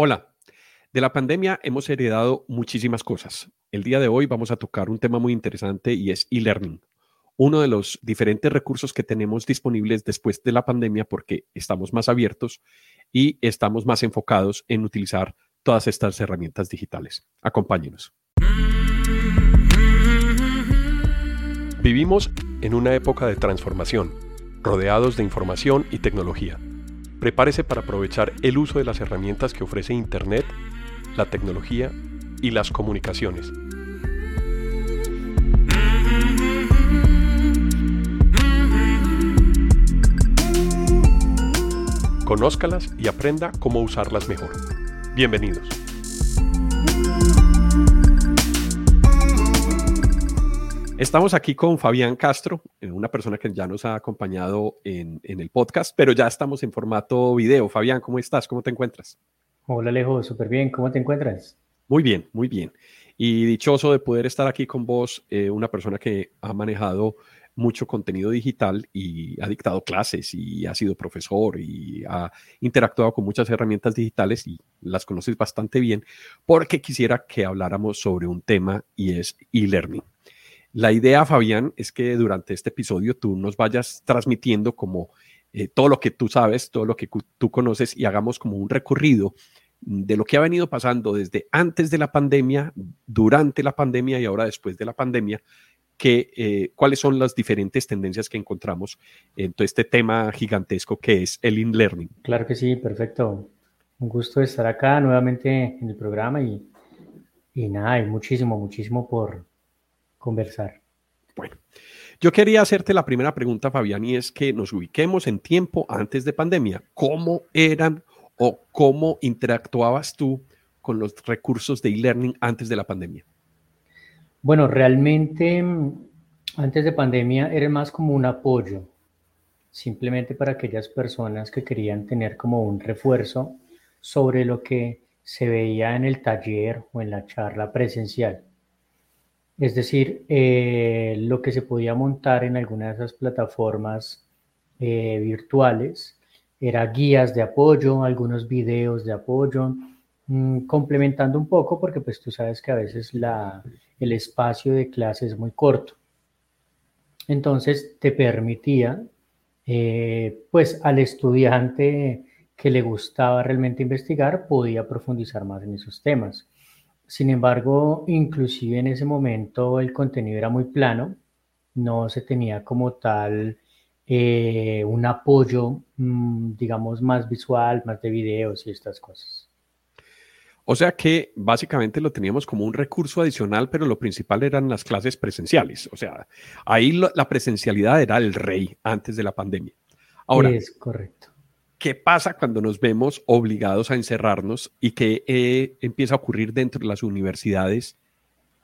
Hola, de la pandemia hemos heredado muchísimas cosas. El día de hoy vamos a tocar un tema muy interesante y es e-learning, uno de los diferentes recursos que tenemos disponibles después de la pandemia porque estamos más abiertos y estamos más enfocados en utilizar todas estas herramientas digitales. Acompáñenos. Vivimos en una época de transformación, rodeados de información y tecnología. Prepárese para aprovechar el uso de las herramientas que ofrece Internet, la tecnología y las comunicaciones. Conózcalas y aprenda cómo usarlas mejor. Bienvenidos. Estamos aquí con Fabián Castro, eh, una persona que ya nos ha acompañado en, el podcast, pero ya estamos en formato video. Fabián, ¿cómo estás? ¿Cómo te encuentras? Hola Alejo, súper bien. ¿Cómo te encuentras? Muy bien, muy bien. Y dichoso de poder estar aquí con vos, eh, una persona que ha manejado mucho contenido digital y ha dictado clases y ha sido profesor y ha interactuado con muchas herramientas digitales y las conoces bastante bien, porque quisiera que habláramos sobre un tema y es e-learning. La idea, Fabián, es que durante este episodio tú nos vayas transmitiendo como eh, todo lo que tú sabes, todo lo que tú conoces y hagamos como un recorrido de lo que ha venido pasando desde antes de la pandemia, durante la pandemia y ahora después de la pandemia, eh, cuáles son las diferentes tendencias que encontramos en todo este tema gigantesco que es el in-learning. Claro que sí, perfecto. Un gusto estar acá nuevamente en el programa y, y nada, hay muchísimo, muchísimo por, conversar. Bueno, yo quería hacerte la primera pregunta, Fabián, y es que nos ubiquemos en tiempo antes de pandemia. ¿Cómo eran o cómo interactuabas tú con los recursos de e-learning antes de la pandemia? Bueno, realmente antes de pandemia era más como un apoyo, simplemente para aquellas personas que querían tener como un refuerzo sobre lo que se veía en el taller o en la charla presencial. Es decir, eh, lo que se podía montar en alguna de esas plataformas eh, virtuales era guías de apoyo, algunos videos de apoyo, mm, complementando un poco porque pues tú sabes que a veces la, el espacio de clase es muy corto. Entonces te permitía eh, pues al estudiante que le gustaba realmente investigar podía profundizar más en esos temas. Sin embargo, inclusive en ese momento el contenido era muy plano, no se tenía como tal eh, un apoyo, mm, digamos, más visual, más de videos y estas cosas. O sea que básicamente lo teníamos como un recurso adicional, pero lo principal eran las clases presenciales. O sea, ahí la presencialidad era el rey antes de la pandemia. Ahora, es correcto. ¿Qué pasa cuando nos vemos obligados a encerrarnos y qué eh, empieza a ocurrir dentro de las universidades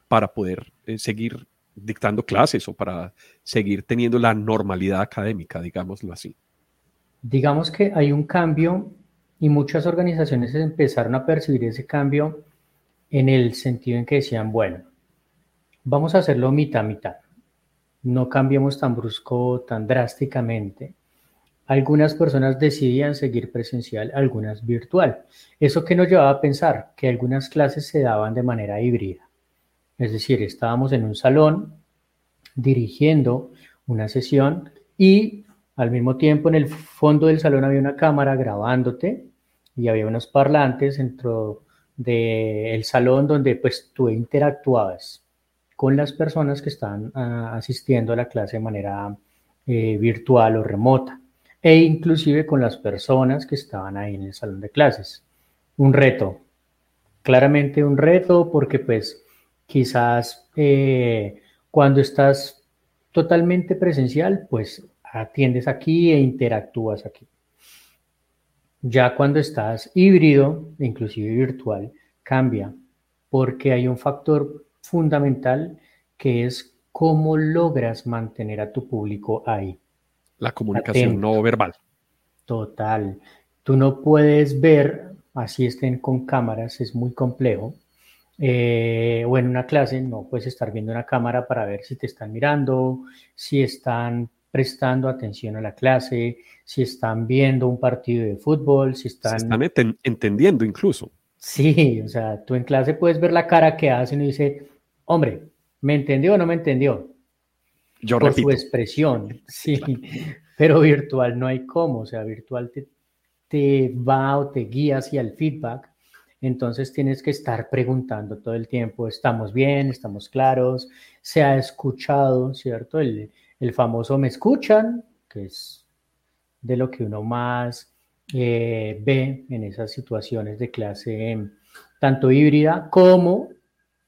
para poder eh, seguir dictando clases o para seguir teniendo la normalidad académica, digámoslo así? Digamos que hay un cambio y muchas organizaciones empezaron a percibir ese cambio en el sentido en que decían, bueno, vamos a hacerlo mitad mitad, no cambiemos tan brusco, tan drásticamente algunas personas decidían seguir presencial, algunas virtual. Eso que nos llevaba a pensar que algunas clases se daban de manera híbrida. Es decir, estábamos en un salón dirigiendo una sesión y al mismo tiempo en el fondo del salón había una cámara grabándote y había unos parlantes dentro del salón donde pues tú interactuabas con las personas que estaban ah, asistiendo a la clase de manera eh, virtual o remota e inclusive con las personas que estaban ahí en el salón de clases. Un reto, claramente un reto porque pues quizás eh, cuando estás totalmente presencial, pues atiendes aquí e interactúas aquí. Ya cuando estás híbrido, inclusive virtual, cambia porque hay un factor fundamental que es cómo logras mantener a tu público ahí la comunicación no verbal. Total. Tú no puedes ver, así estén con cámaras, es muy complejo. Eh, o en una clase no puedes estar viendo una cámara para ver si te están mirando, si están prestando atención a la clase, si están viendo un partido de fútbol, si están... están entendiendo incluso. Sí, o sea, tú en clase puedes ver la cara que hace y dice, hombre, ¿me entendió o no me entendió? Yo Por su expresión, sí, pero virtual no hay cómo, o sea, virtual te, te va o te guía hacia el feedback, entonces tienes que estar preguntando todo el tiempo, ¿estamos bien? ¿Estamos claros? ¿Se ha escuchado, cierto? El, el famoso me escuchan, que es de lo que uno más eh, ve en esas situaciones de clase tanto híbrida como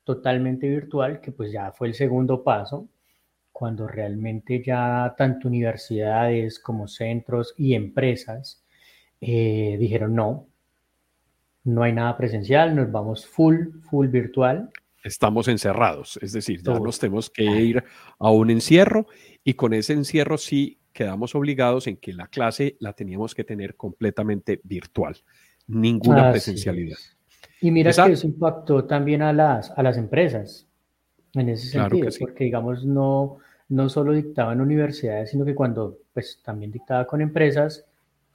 totalmente virtual, que pues ya fue el segundo paso, cuando realmente ya tanto universidades como centros y empresas eh, dijeron no, no hay nada presencial, nos vamos full, full virtual. Estamos encerrados, es decir, ya nos tenemos que ir a un encierro y con ese encierro sí quedamos obligados en que la clase la teníamos que tener completamente virtual, ninguna presencialidad. Y mira que eso impactó también a las, a las empresas en ese sentido, porque digamos no, no solo dictaban universidades, sino que cuando pues también dictaba con empresas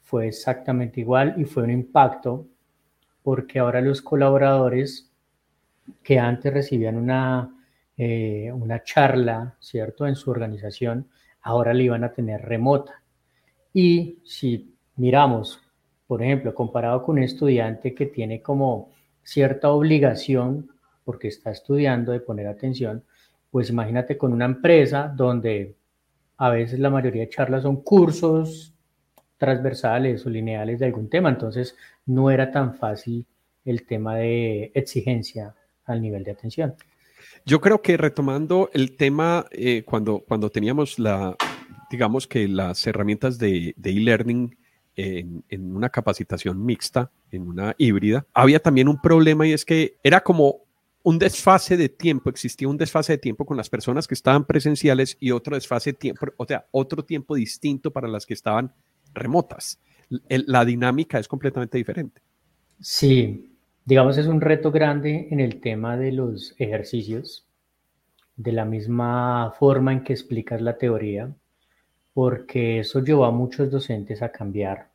fue exactamente igual y fue un impacto porque ahora los colaboradores que antes recibían una, eh, una charla, ¿cierto?, en su organización, ahora la iban a tener remota. Y si miramos, por ejemplo, comparado con un estudiante que tiene como cierta obligación, porque está estudiando, de poner atención, pues imagínate con una empresa donde a veces la mayoría de charlas son cursos transversales o lineales de algún tema, entonces no era tan fácil el tema de exigencia al nivel de atención. Yo creo que retomando el tema, eh, cuando, cuando teníamos la, digamos que las herramientas de e-learning en, en, una capacitación mixta, en una híbrida, había también un problema y es que era como un desfase de tiempo, existía un desfase de tiempo con las personas que estaban presenciales y otro desfase de tiempo, o sea, otro tiempo distinto para las que estaban remotas. la dinámica es completamente diferente. Sí, Digamos, es un reto grande en el tema de los ejercicios, de la misma forma en que explicas la teoría, porque eso llevó a muchos docentes a cambiar,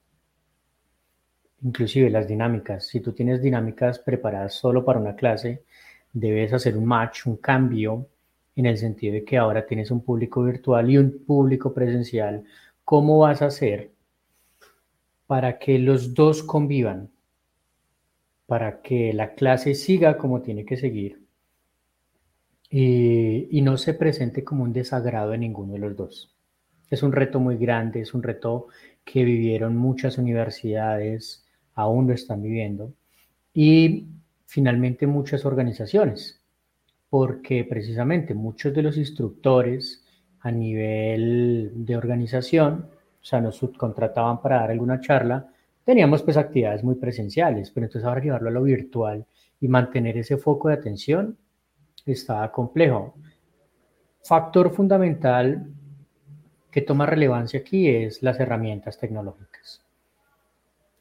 inclusive las dinámicas. Si tú tienes dinámicas preparadas solo para una clase, debes hacer un match, un cambio, en el sentido de que ahora tienes un público virtual y un público presencial. ¿Cómo vas a hacer para que los dos convivan? para que la clase siga como tiene que seguir y, no se presente como un desagrado en ninguno de los dos. Es un reto muy grande, es un reto que vivieron muchas universidades, aún lo están viviendo, y finalmente muchas organizaciones, porque precisamente muchos de los instructores a nivel de organización, o sea, nos subcontrataban para dar alguna charla, teníamos pues actividades muy presenciales, pero entonces ahora llevarlo a lo virtual y mantener ese foco de atención estaba complejo. Factor fundamental que toma relevancia aquí es las herramientas tecnológicas.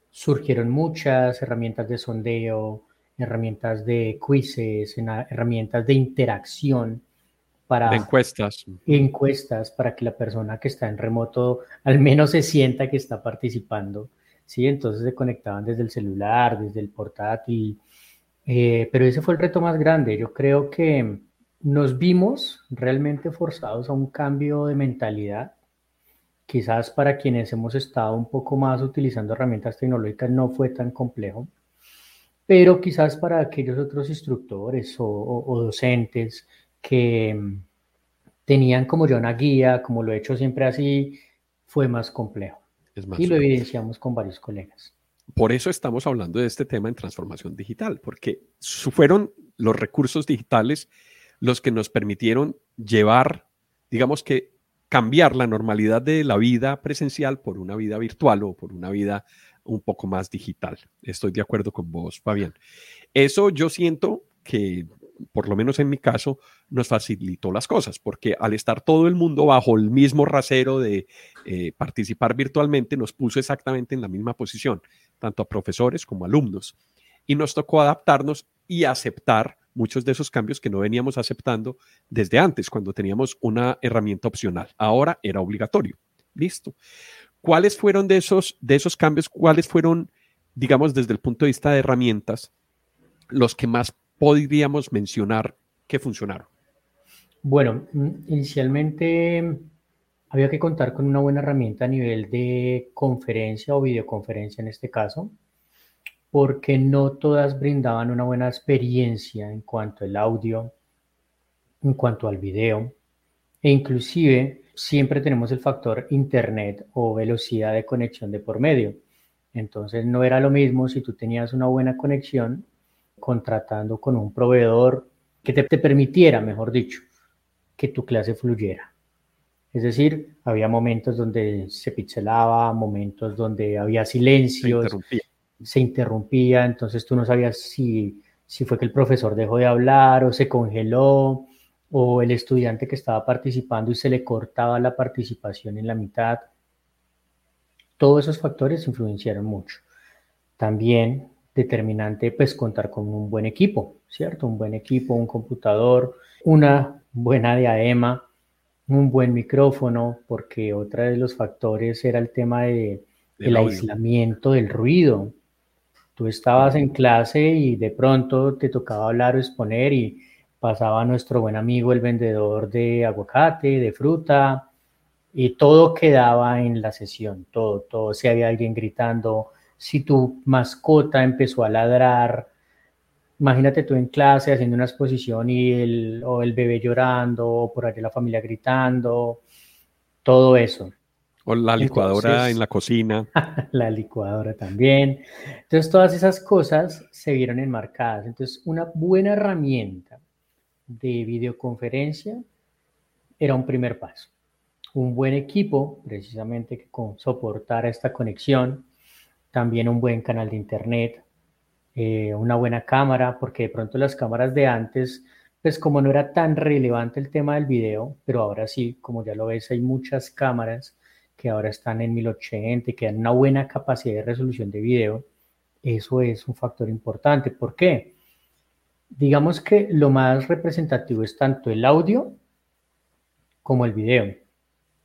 Surgieron muchas herramientas de sondeo, herramientas de quizzes, herramientas de interacción para encuestas. Encuestas para que la persona que está en remoto al menos se sienta que está participando ¿sí? Entonces se conectaban desde el celular, desde el portátil, eh, pero ese fue el reto más grande. Yo creo que nos vimos realmente forzados a un cambio de mentalidad. Quizás para quienes hemos estado un poco más utilizando herramientas tecnológicas no fue tan complejo, pero quizás para aquellos otros instructores o docentes que mm, tenían como yo una guía, como lo he hecho siempre así, fue más complejo y lo evidenciamos con varios colegas. Por eso estamos hablando de este tema en transformación digital, porque fueron los recursos digitales los que nos permitieron llevar, digamos que cambiar la normalidad de la vida presencial por una vida virtual o por una vida un poco más digital. Estoy de acuerdo con vos, Fabián. Eso yo siento que por lo menos en mi caso, nos facilitó las cosas, porque al estar todo el mundo bajo el mismo rasero de eh, participar virtualmente, nos puso exactamente en la misma posición, tanto a profesores como alumnos. Y nos tocó adaptarnos y aceptar muchos de esos cambios que no veníamos aceptando desde antes, cuando teníamos una herramienta opcional. Ahora era obligatorio. Listo. ¿Cuáles fueron de esos, de esos cambios? ¿Cuáles fueron, digamos, desde el punto de vista de herramientas? los que más podríamos mencionar que funcionaron? Bueno, mm, inicialmente había que contar con una buena herramienta a nivel de conferencia o videoconferencia en este caso, porque no todas brindaban una buena experiencia en cuanto al audio, en cuanto al video, e inclusive siempre tenemos el factor internet o velocidad de conexión de por medio. Entonces no era lo mismo si tú tenías una buena conexión contratando con un proveedor que te, permitiera, mejor dicho, que tu clase fluyera. Es decir, había momentos donde se pixelaba, momentos donde había silencios, se interrumpía, entonces tú no sabías si, si fue que el profesor dejó de hablar o se congeló o el estudiante que estaba participando y se le cortaba la participación en la mitad. Todos esos factores influenciaron mucho. También determinante, pues contar con un buen equipo, ¿cierto? Un buen equipo, un computador, una buena diadema, un buen micrófono, porque otro de los factores era el tema de, del aislamiento del ruido. Tú estabas en clase y de pronto te tocaba hablar o exponer y pasaba nuestro buen amigo el vendedor de aguacate, de fruta, y todo quedaba en la sesión, todo, todo, si había alguien gritando, si tu mascota empezó a ladrar, imagínate tú en clase haciendo una exposición y el, o el bebé llorando, o por ahí la familia gritando, todo eso. O la licuadora en la cocina. la licuadora también. Entonces, todas esas cosas se vieron enmarcadas. Entonces, una buena herramienta de videoconferencia era un primer paso. Un buen equipo, precisamente, que soportara esta conexión, también un buen canal de internet, eh, una buena cámara, porque de pronto las cámaras de antes, pues como no era tan relevante el tema del video, pero ahora sí, como ya lo ves, hay muchas cámaras que ahora están en 1080 y que dan una buena capacidad de resolución de video, eso es un factor importante. ¿Por qué? Digamos que lo más representativo es tanto el audio como el video,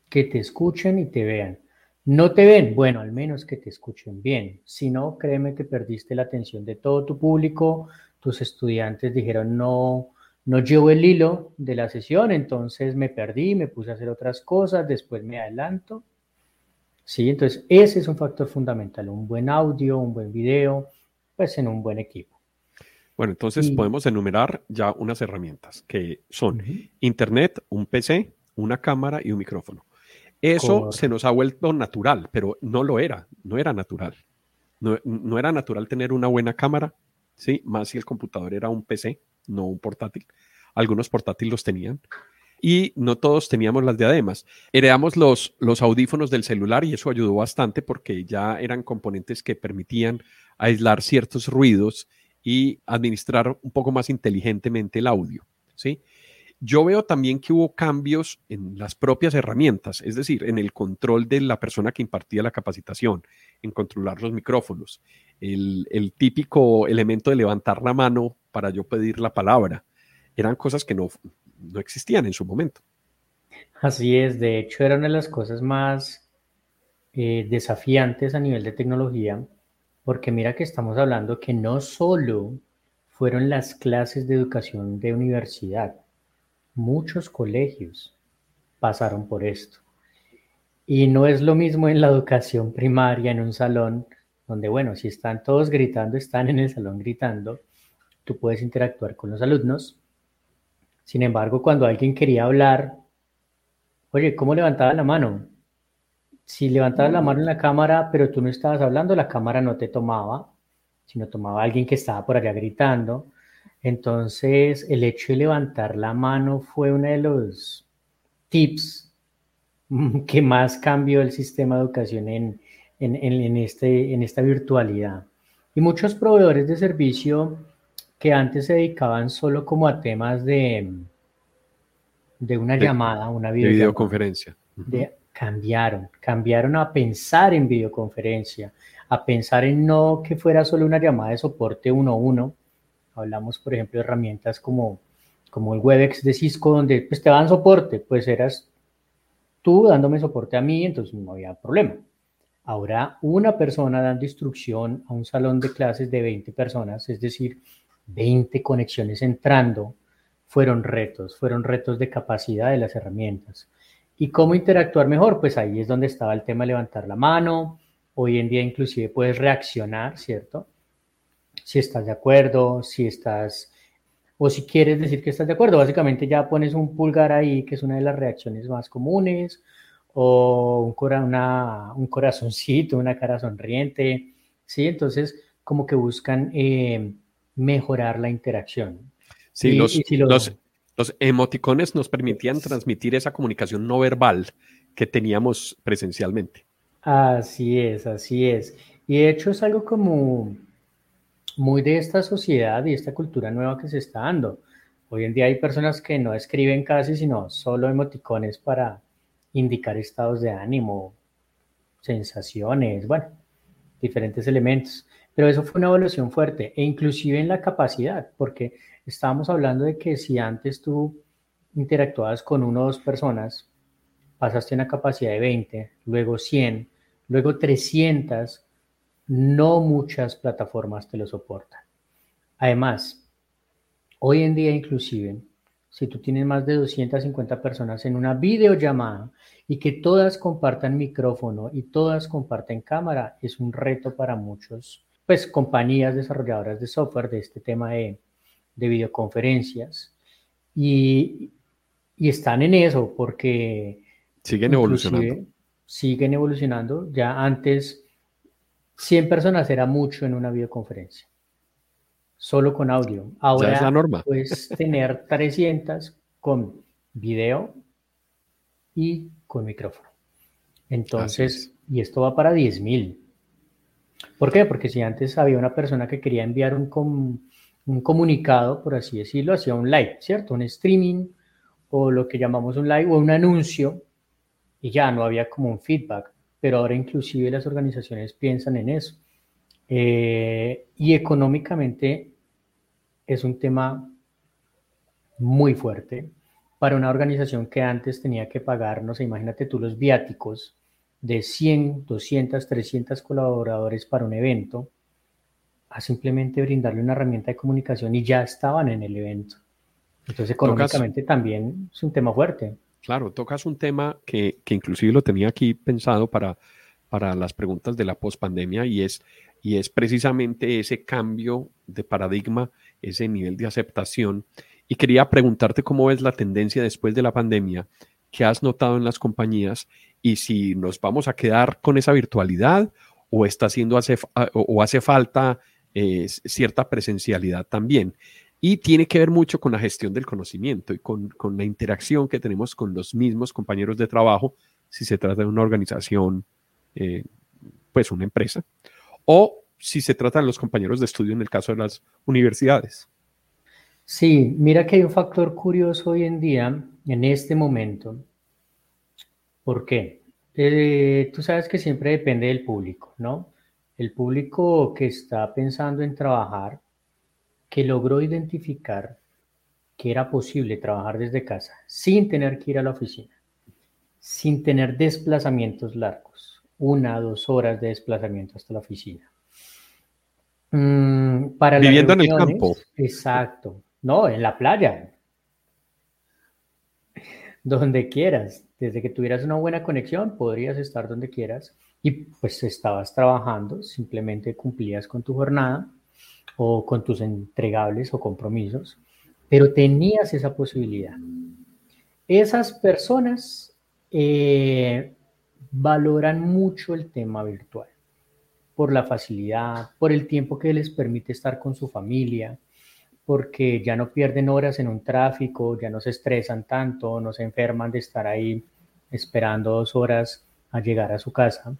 que te escuchen y te vean. No te ven, bueno, al menos que te escuchen bien. Si no, créeme que perdiste la atención de todo tu público. Tus estudiantes dijeron, no, no llevo el hilo de la sesión, entonces me perdí, me puse a hacer otras cosas, después me adelanto. Sí, entonces ese es un factor fundamental, un buen audio, un buen video, pues en un buen equipo. Bueno, entonces podemos enumerar ya unas herramientas que son Internet, un PC, una cámara y un micrófono. Eso se nos ha vuelto natural, pero no lo era, no era natural. No, era natural tener una buena cámara, ¿sí? Más si el computador era un PC, no un portátil. Algunos portátiles los tenían. Y no todos teníamos las diademas. Heredamos los, los audífonos del celular y eso ayudó bastante porque ya eran componentes que permitían aislar ciertos ruidos y administrar un poco más inteligentemente el audio, ¿sí? Yo veo también que hubo cambios en las propias herramientas, es decir, en el control de la persona que impartía la capacitación, en controlar los micrófonos, el, típico elemento de levantar la mano para yo pedir la palabra. Eran cosas que no, no existían en su momento. Así es, de hecho era una de las cosas más eh, desafiantes a nivel de tecnología, porque mira que estamos hablando que no solo fueron las clases de educación de universidad, Muchos colegios pasaron por esto. Y no es lo mismo en la educación primaria, en un salón, donde, bueno, si están todos gritando, están en el salón gritando, tú puedes interactuar con los alumnos. Sin embargo, cuando alguien quería hablar, oye, ¿cómo levantaba la mano? Si levantabas la mano en la cámara, pero tú no estabas hablando, la cámara no te tomaba, sino tomaba a alguien que estaba por allá gritando. Entonces, el hecho de levantar la mano fue uno de los tips que más cambió el sistema de educación en, este, en esta virtualidad. Y muchos proveedores de servicio que antes se dedicaban solo como a temas de, de una llamada, una videoconferencia. Cambiaron, cambiaron a pensar en videoconferencia, a pensar en no que fuera solo una llamada de soporte uno a uno, Hablamos, por ejemplo, de herramientas como, como el WebEx de Cisco, donde pues, te dan soporte, pues eras tú dándome soporte a mí, entonces no había problema. Ahora, una persona dando instrucción a un salón de clases de 20 personas, es decir, 20 conexiones entrando, fueron retos, fueron retos de capacidad de las herramientas. ¿Y cómo interactuar mejor? Pues ahí es donde estaba el tema de levantar la mano. Hoy en día inclusive puedes reaccionar, ¿cierto? Si estás de acuerdo, si estás, o si quieres decir que estás de acuerdo, básicamente ya pones un pulgar ahí, que es una de las reacciones más comunes, o un, una, un corazoncito, una cara sonriente, ¿sí? Entonces, como que buscan eh, mejorar la interacción. Sí, los, los, emoticones nos permitían transmitir esa comunicación no verbal que teníamos presencialmente. Así es, así es. Y de hecho es algo como muy de esta sociedad y esta cultura nueva que se está dando. Hoy en día hay personas que no escriben casi, sino solo emoticones para indicar estados de ánimo, sensaciones, bueno, diferentes elementos. Pero eso fue una evolución fuerte e inclusive en la capacidad, porque estábamos hablando de que si antes tú interactuabas con una o dos personas, pasaste una capacidad de 20, luego 100, luego 300, no muchas plataformas te lo soportan. Además, hoy en día inclusive, si tú tienes más de 250 personas en una videollamada y que todas compartan micrófono y todas comparten cámara, es un reto para muchos pues compañías desarrolladoras de software de este tema de, videoconferencias y, están en eso porque siguen evolucionando. Siguen evolucionando. Ya antes 100 personas era mucho en una videoconferencia, solo con audio. Ahora es la norma. puedes tener 300 con video y con micrófono. Entonces, y esto va para 10.000. ¿Por qué? Porque si antes había una persona que quería enviar un, un comunicado, por así decirlo, hacía un live, ¿cierto? Un streaming o lo que llamamos un live o un anuncio y ya no había como un feedback, pero ahora inclusive las organizaciones piensan en eso. Eh, y económicamente es un tema muy fuerte para una organización que antes tenía que pagar, no sé, imagínate tú los viáticos de 100, 200, 300 colaboradores para un evento a simplemente brindarle una herramienta de comunicación y ya estaban en el evento. Entonces, económicamente también es un tema fuerte. Claro, tocas un tema que, que inclusive lo tenía aquí pensado para, para las preguntas de la pospandemia y es, y es precisamente ese cambio de paradigma, ese nivel de aceptación. Y quería preguntarte cómo ves la tendencia después de la pandemia que has notado en las compañías y si nos vamos a quedar con esa virtualidad o está haciendo hace, o hace falta eh, cierta presencialidad también. Y tiene que ver mucho con la gestión del conocimiento y con, la interacción que tenemos con los mismos compañeros de trabajo, si se trata de una organización, eh, pues una empresa, o si se trata de los compañeros de estudio en el caso de las universidades. Sí, mira que hay un factor curioso hoy en día, en este momento, ¿Por qué? Eh, tú sabes que siempre depende del público, ¿no? El público que está pensando en trabajar, que logró identificar que era posible trabajar desde casa sin tener que ir a la oficina, sin tener desplazamientos largos, una, dos horas de desplazamiento hasta la oficina. Mm, para Viviendo en el campo. Exacto. No, en la playa. Donde quieras desde que tuvieras una buena conexión, podrías estar donde quieras y pues estabas trabajando, simplemente cumplías con tu jornada o con tus entregables o compromisos, pero tenías esa posibilidad. Esas personas eh, valoran mucho el tema virtual por la facilidad, por el tiempo que les permite estar con su familia, porque ya no pierden horas en un tráfico, ya no se estresan tanto, no se enferman de estar ahí esperando dos horas a llegar a su casa.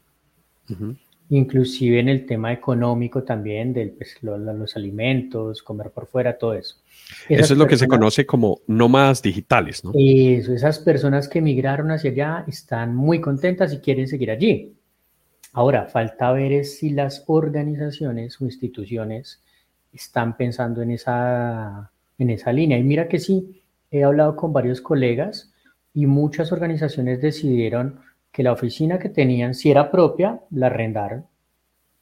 Inclusive en el tema económico también, de pues, los, alimentos, comer por fuera, todo eso. eso es lo que se conoce como nómadas digitales, ¿no? Eso, esas personas que emigraron hacia allá están muy contentas y quieren seguir allí. Ahora, falta ver si las organizaciones o instituciones están pensando en esa, en esa línea. Y mira que sí, he hablado con varios colegas y muchas organizaciones decidieron que la oficina que tenían, si era propia, la arrendaron.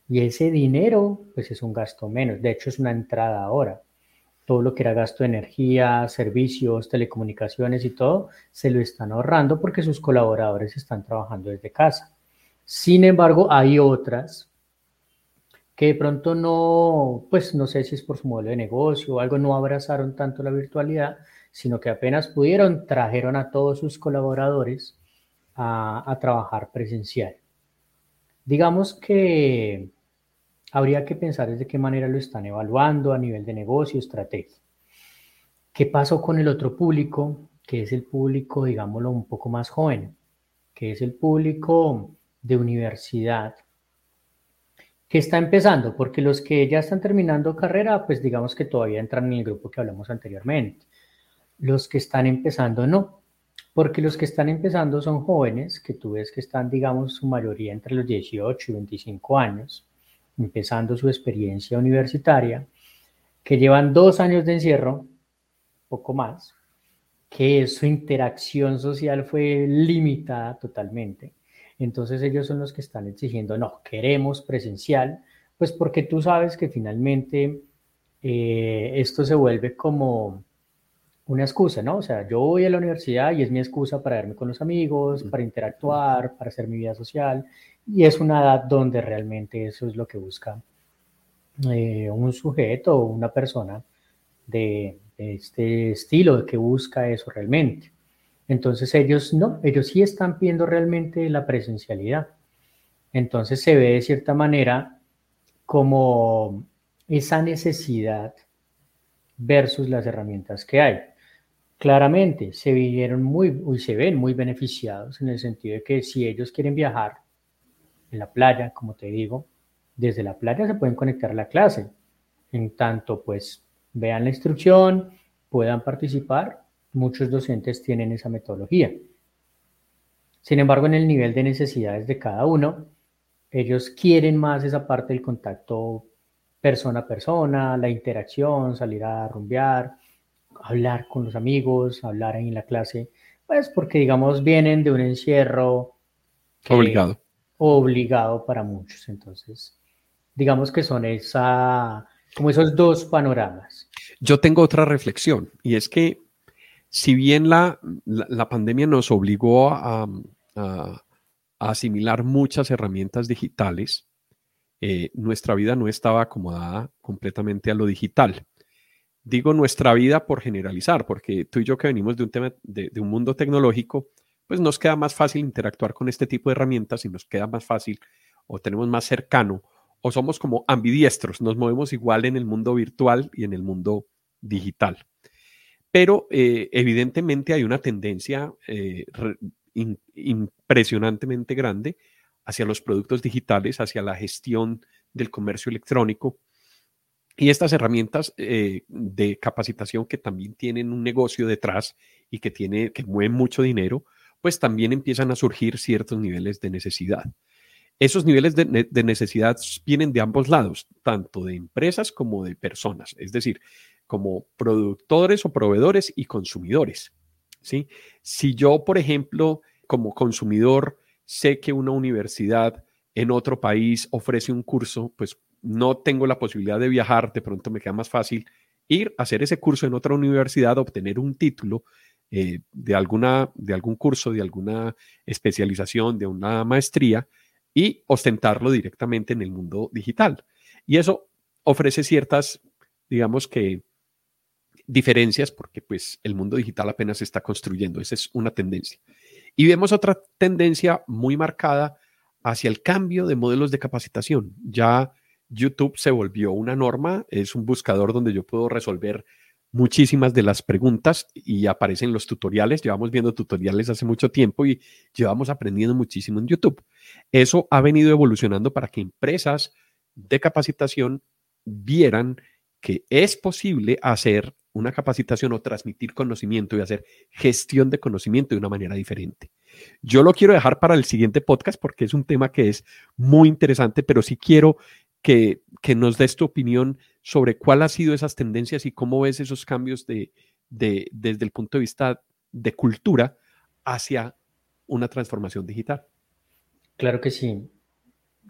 Y ese dinero, pues es un gasto menos. De hecho, es una entrada ahora. todo lo que era gasto de energía, servicios, telecomunicaciones y todo, se lo están ahorrando porque sus colaboradores están trabajando desde casa. Sin embargo, hay otras que de pronto no, pues no sé si es por su modelo de negocio o algo, no abrazaron tanto la virtualidad, sino que apenas pudieron, trajeron a todos sus colaboradores a, trabajar presencial. Digamos que habría que pensar desde qué manera lo están evaluando a nivel de negocio, estrategia. ¿Qué pasó con el otro público, que es el público, digámoslo, un poco más joven, que es el público de universidad, que está empezando? Porque los que ya están terminando carrera, pues digamos que todavía entran en el grupo que hablamos anteriormente. Los que están empezando no, porque los que están empezando son jóvenes, que tú ves que están, digamos, su mayoría entre los 18 y 25 años, empezando su experiencia universitaria, que llevan dos años de encierro, poco más, que su interacción social fue limitada totalmente. Entonces ellos son los que están exigiendo, no, queremos presencial, pues porque tú sabes que finalmente eh, esto se vuelve como una excusa, ¿no? O sea, yo voy a la universidad y es mi excusa para verme con los amigos, para interactuar, para hacer mi vida social, y es una edad donde realmente eso es lo que busca eh, un sujeto o una persona de, este estilo, que busca eso realmente. Entonces ellos no, ellos sí están viendo realmente la presencialidad. Entonces se ve de cierta manera como esa necesidad versus las herramientas que hay. Claramente se vieron muy, y se ven muy beneficiados en el sentido de que si ellos quieren viajar en la playa, como te digo, desde la playa se pueden conectar a la clase. En tanto, pues vean la instrucción, puedan participar. Muchos docentes tienen esa metodología. Sin embargo, en el nivel de necesidades de cada uno, ellos quieren más esa parte del contacto persona a persona, la interacción, salir a rumbear, hablar con los amigos, hablar en la clase, pues porque digamos vienen de un encierro obligado obligado para muchos. Entonces, digamos que son esa, como esos dos panoramas. Yo tengo otra reflexión y es que si bien la, la, pandemia nos obligó a, a, asimilar muchas herramientas digitales, eh, nuestra vida no estaba acomodada completamente a lo digital. Digo nuestra vida por generalizar, porque tú y yo que venimos de un tema de, un mundo tecnológico, pues nos queda más fácil interactuar con este tipo de herramientas y nos queda más fácil o tenemos más cercano o somos como ambidiestros, nos movemos igual en el mundo virtual y en el mundo digital. Pero eh, evidentemente hay una tendencia eh, impresionantemente grande hacia los productos digitales, hacia la gestión del comercio electrónico. Y estas herramientas eh, de capacitación que también tienen un negocio detrás y que, tiene, que mueven mucho dinero, pues también empiezan a surgir ciertos niveles de necesidad. Esos niveles de, necesidad vienen de ambos lados, tanto de empresas como de personas, es decir, como productores o proveedores y consumidores. ¿sí? Si yo, por ejemplo, como consumidor, sé que una universidad en otro país ofrece un curso, pues no tengo la posibilidad de viajar, de pronto me queda más fácil ir a hacer ese curso en otra universidad, obtener un título eh, de, alguna, de algún curso, de alguna especialización, de una maestría y ostentarlo directamente en el mundo digital. Y eso ofrece ciertas, digamos que, diferencias porque pues el mundo digital apenas se está construyendo. Esa es una tendencia. Y vemos otra tendencia muy marcada hacia el cambio de modelos de capacitación. Ya YouTube se volvió una norma, es un buscador donde yo puedo resolver muchísimas de las preguntas y aparecen los tutoriales. Llevamos viendo tutoriales hace mucho tiempo y llevamos aprendiendo muchísimo en YouTube. Eso ha venido evolucionando para que empresas de capacitación vieran que es posible hacer una capacitación o transmitir conocimiento y hacer gestión de conocimiento de una manera diferente. Yo lo quiero dejar para el siguiente podcast porque es un tema que es muy interesante, pero sí quiero que, nos des tu opinión sobre cuál ha sido esas tendencias y cómo ves esos cambios de, desde el punto de vista de cultura hacia una transformación digital. Claro que sí.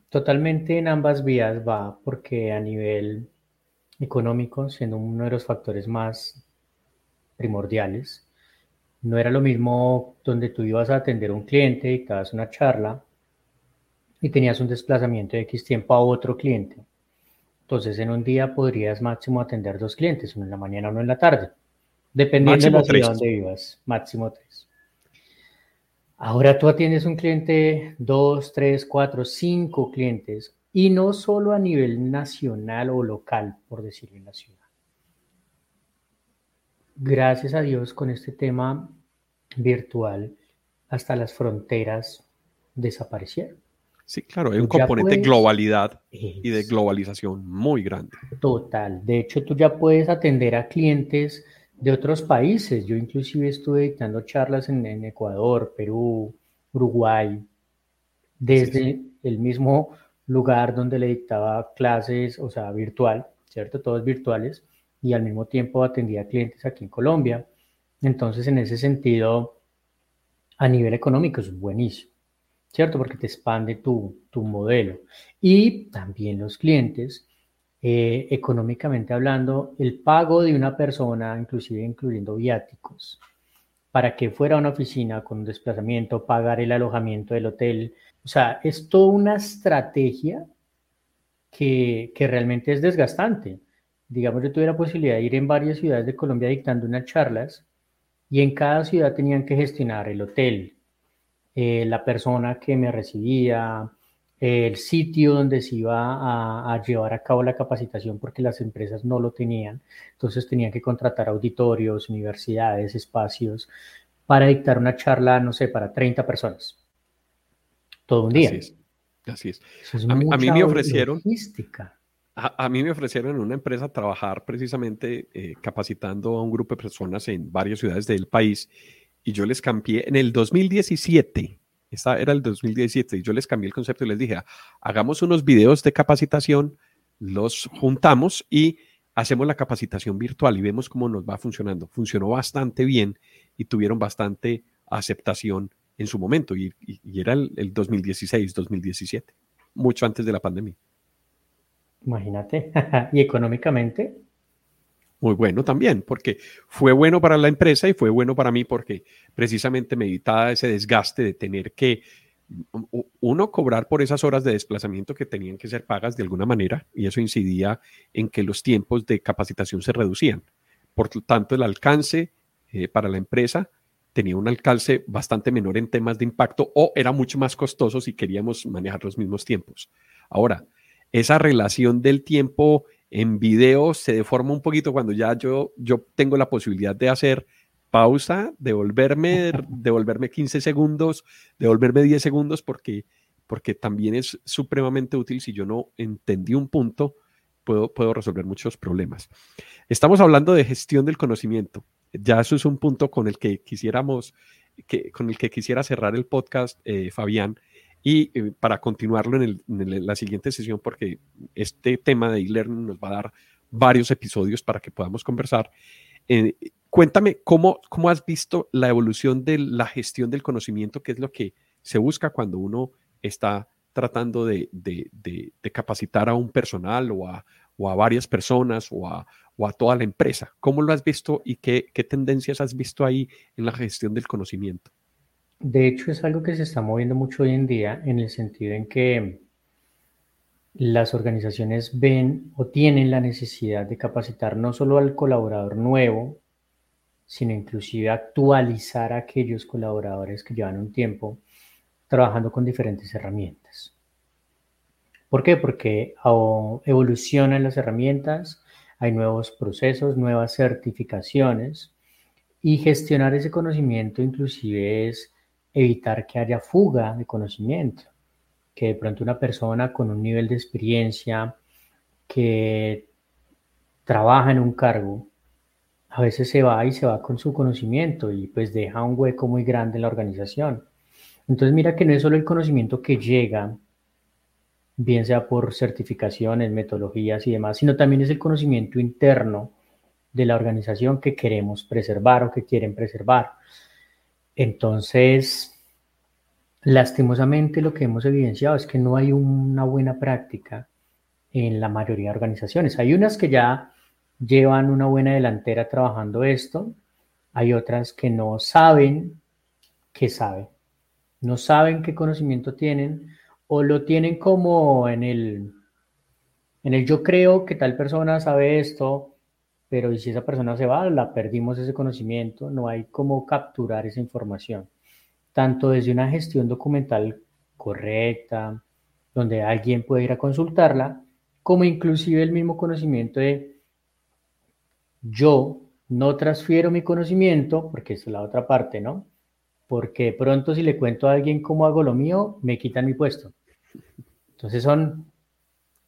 Totalmente en ambas vías va, porque a nivel económico siendo uno de los factores más primordiales. No era lo mismo donde tú ibas a atender a un cliente, y dabas una charla y tenías un desplazamiento de X tiempo a otro cliente. Entonces, en un día podrías máximo atender dos clientes, uno en la mañana, uno en la tarde, dependiendo de la ciudad donde vivas, máximo tres. Ahora tú atiendes un cliente, dos, tres, cuatro, cinco clientes, y no solo a nivel nacional o local, por decirlo en la ciudad. Gracias a Dios con este tema virtual, hasta las fronteras desaparecieron. Sí, claro, hay un componente de globalidad y de globalización muy grande. Total. De hecho, tú ya puedes atender a clientes de otros países. Yo inclusive estuve dictando charlas en, Ecuador, Perú, Uruguay, desde el mismo lugar donde le dictaba clases, o sea, virtual, ¿cierto? Todos virtuales, y al mismo tiempo atendía clientes aquí en Colombia. Entonces, en ese sentido, a nivel económico es buenísimo. ¿Cierto? Porque te expande tu, modelo. Y también los clientes, eh, económicamente hablando, el pago de una persona, inclusive incluyendo viáticos, para que fuera a una oficina con desplazamiento, pagar el alojamiento del hotel. O sea, es toda una estrategia que, que realmente es desgastante. Digamos, yo tuve la posibilidad de ir en varias ciudades de Colombia dictando unas charlas y en cada ciudad tenían que gestionar el hotel, eh, la persona que me recibía, el sitio donde se iba a, llevar a cabo la capacitación porque las empresas no lo tenían. Entonces tenían que contratar auditorios, universidades, espacios para dictar una charla, no sé, para 30 personas. Todo un día. Así es. a, mí, me ofrecieron... A, mí me ofrecieron en una empresa trabajar precisamente eh, capacitando a un grupo de personas en varias ciudades del país y yo les cambié en el 2017. Esta era el 2017 y yo les cambié el concepto y les dije, hagamos unos videos de capacitación, los juntamos y hacemos la capacitación virtual y vemos cómo nos va funcionando. Funcionó bastante bien y tuvieron bastante aceptación en su momento y, era el, el 2016, 2017, mucho antes de la pandemia. Imagínate, y económicamente muy bueno también, porque fue bueno para la empresa y fue bueno para mí porque precisamente me evitaba ese desgaste de tener que, uno, cobrar por esas horas de desplazamiento que tenían que ser pagas de alguna manera y eso incidía en que los tiempos de capacitación se reducían. Por lo tanto, el alcance eh, para la empresa tenía un alcance bastante menor en temas de impacto o era mucho más costoso si queríamos manejar los mismos tiempos. Ahora, esa relación del tiempo en video se deforma un poquito cuando ya yo, yo tengo la posibilidad de hacer pausa, devolverme, devolverme 15 segundos, devolverme 10 segundos, porque, porque también es supremamente útil. Si yo no entendí un punto, puedo, puedo resolver muchos problemas. Estamos hablando de gestión del conocimiento. Ya eso es un punto con el que quisiéramos, que, con el que quisiera cerrar el podcast, eh, Fabián. Y eh, para continuarlo en, la siguiente sesión, porque este tema de e-learning nos va a dar varios episodios para que podamos conversar. Eh, cuéntame cómo, cómo has visto la evolución de la gestión del conocimiento, que es lo que se busca cuando uno está tratando de, capacitar a un personal o a, varias personas o a, toda la empresa. ¿Cómo lo has visto y qué tendencias has visto ahí en la gestión del conocimiento? De hecho, es algo que se está moviendo mucho hoy en día en el sentido en que las organizaciones ven o tienen la necesidad de capacitar no solo al colaborador nuevo, sino inclusive actualizar a aquellos colaboradores que llevan un tiempo trabajando con diferentes herramientas. ¿Por qué? Porque evolucionan las herramientas, hay nuevos procesos, nuevas certificaciones y gestionar ese conocimiento inclusive es evitar que haya fuga de conocimiento, que de pronto una persona con un nivel de experiencia que trabaja en un cargo, a veces se va y se va con su conocimiento y pues deja un hueco muy grande en la organización. Entonces mira que no es solo el conocimiento que llega, bien sea por certificaciones, metodologías y demás, sino también es el conocimiento interno de la organización que queremos preservar o que quieren preservar. Entonces, lastimosamente lo que hemos evidenciado es que no hay una buena práctica en la mayoría de organizaciones. Hay unas que ya llevan una buena delantera trabajando esto, hay otras que no saben qué saben, no saben qué conocimiento tienen o lo tienen como en el, en el yo creo que tal persona sabe esto, pero si esa persona se va, la perdimos ese conocimiento, no hay cómo capturar esa información, tanto desde una gestión documental correcta, donde alguien puede ir a consultarla, como inclusive el mismo conocimiento de yo no transfiero mi conocimiento, porque es la otra parte, ¿no? Porque pronto si le cuento a alguien cómo hago lo mío, me quitan mi puesto. Entonces son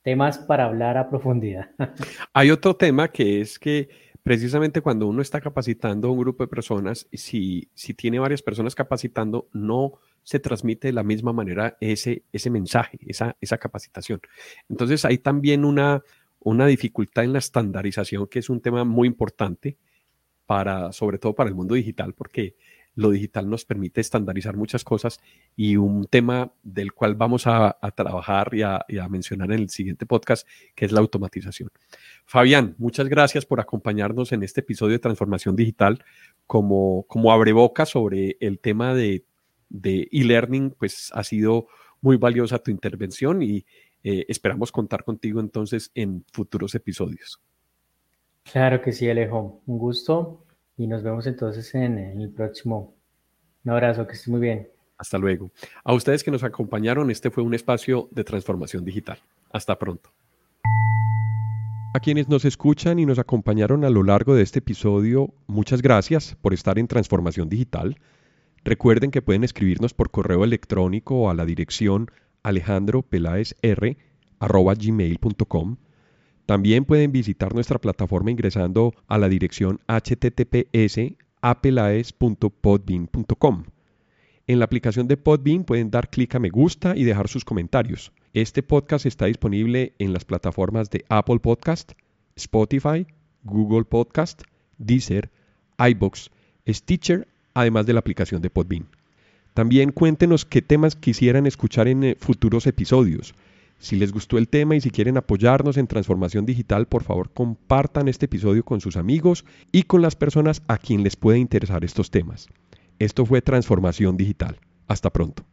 temas para hablar a profundidad. Hay otro tema que es que precisamente cuando uno está capacitando a un grupo de personas, si, si tiene varias personas capacitando, no se transmite de la misma manera ese, ese mensaje, esa, esa capacitación. Entonces hay también una, una dificultad en la estandarización, que es un tema muy importante para, sobre todo para el mundo digital, porque lo digital nos permite estandarizar muchas cosas y un tema del cual vamos a, trabajar y a, mencionar en el siguiente podcast, que es la automatización. Fabián, muchas gracias por acompañarnos en este episodio de Transformación Digital como, como boca sobre el tema de e-learning, pues ha sido muy valiosa tu intervención y eh, esperamos contar contigo entonces en futuros episodios. Claro que sí, Alejo. Un gusto y nos vemos entonces en, el próximo. Un abrazo, que estés muy bien. Hasta luego. A ustedes que nos acompañaron, este fue un espacio de transformación digital. Hasta pronto. A quienes nos escuchan y nos acompañaron a lo largo de este episodio, muchas gracias por estar en Transformación Digital. Recuerden que pueden escribirnos por correo electrónico a la dirección alejandropelaesr.gmail.com también pueden visitar nuestra plataforma ingresando a la dirección https apelaes.podbean.com. En la aplicación de Podbean pueden dar clic a me gusta y dejar sus comentarios. Este podcast está disponible en las plataformas de Apple Podcast, Spotify, Google Podcast, Deezer, iBox, Stitcher, además de la aplicación de Podbean. También cuéntenos qué temas quisieran escuchar en eh, futuros episodios. Si les gustó el tema y si quieren apoyarnos en transformación digital, por favor compartan este episodio con sus amigos y con las personas a quien les puede interesar estos temas. Esto fue Transformación Digital. Hasta pronto.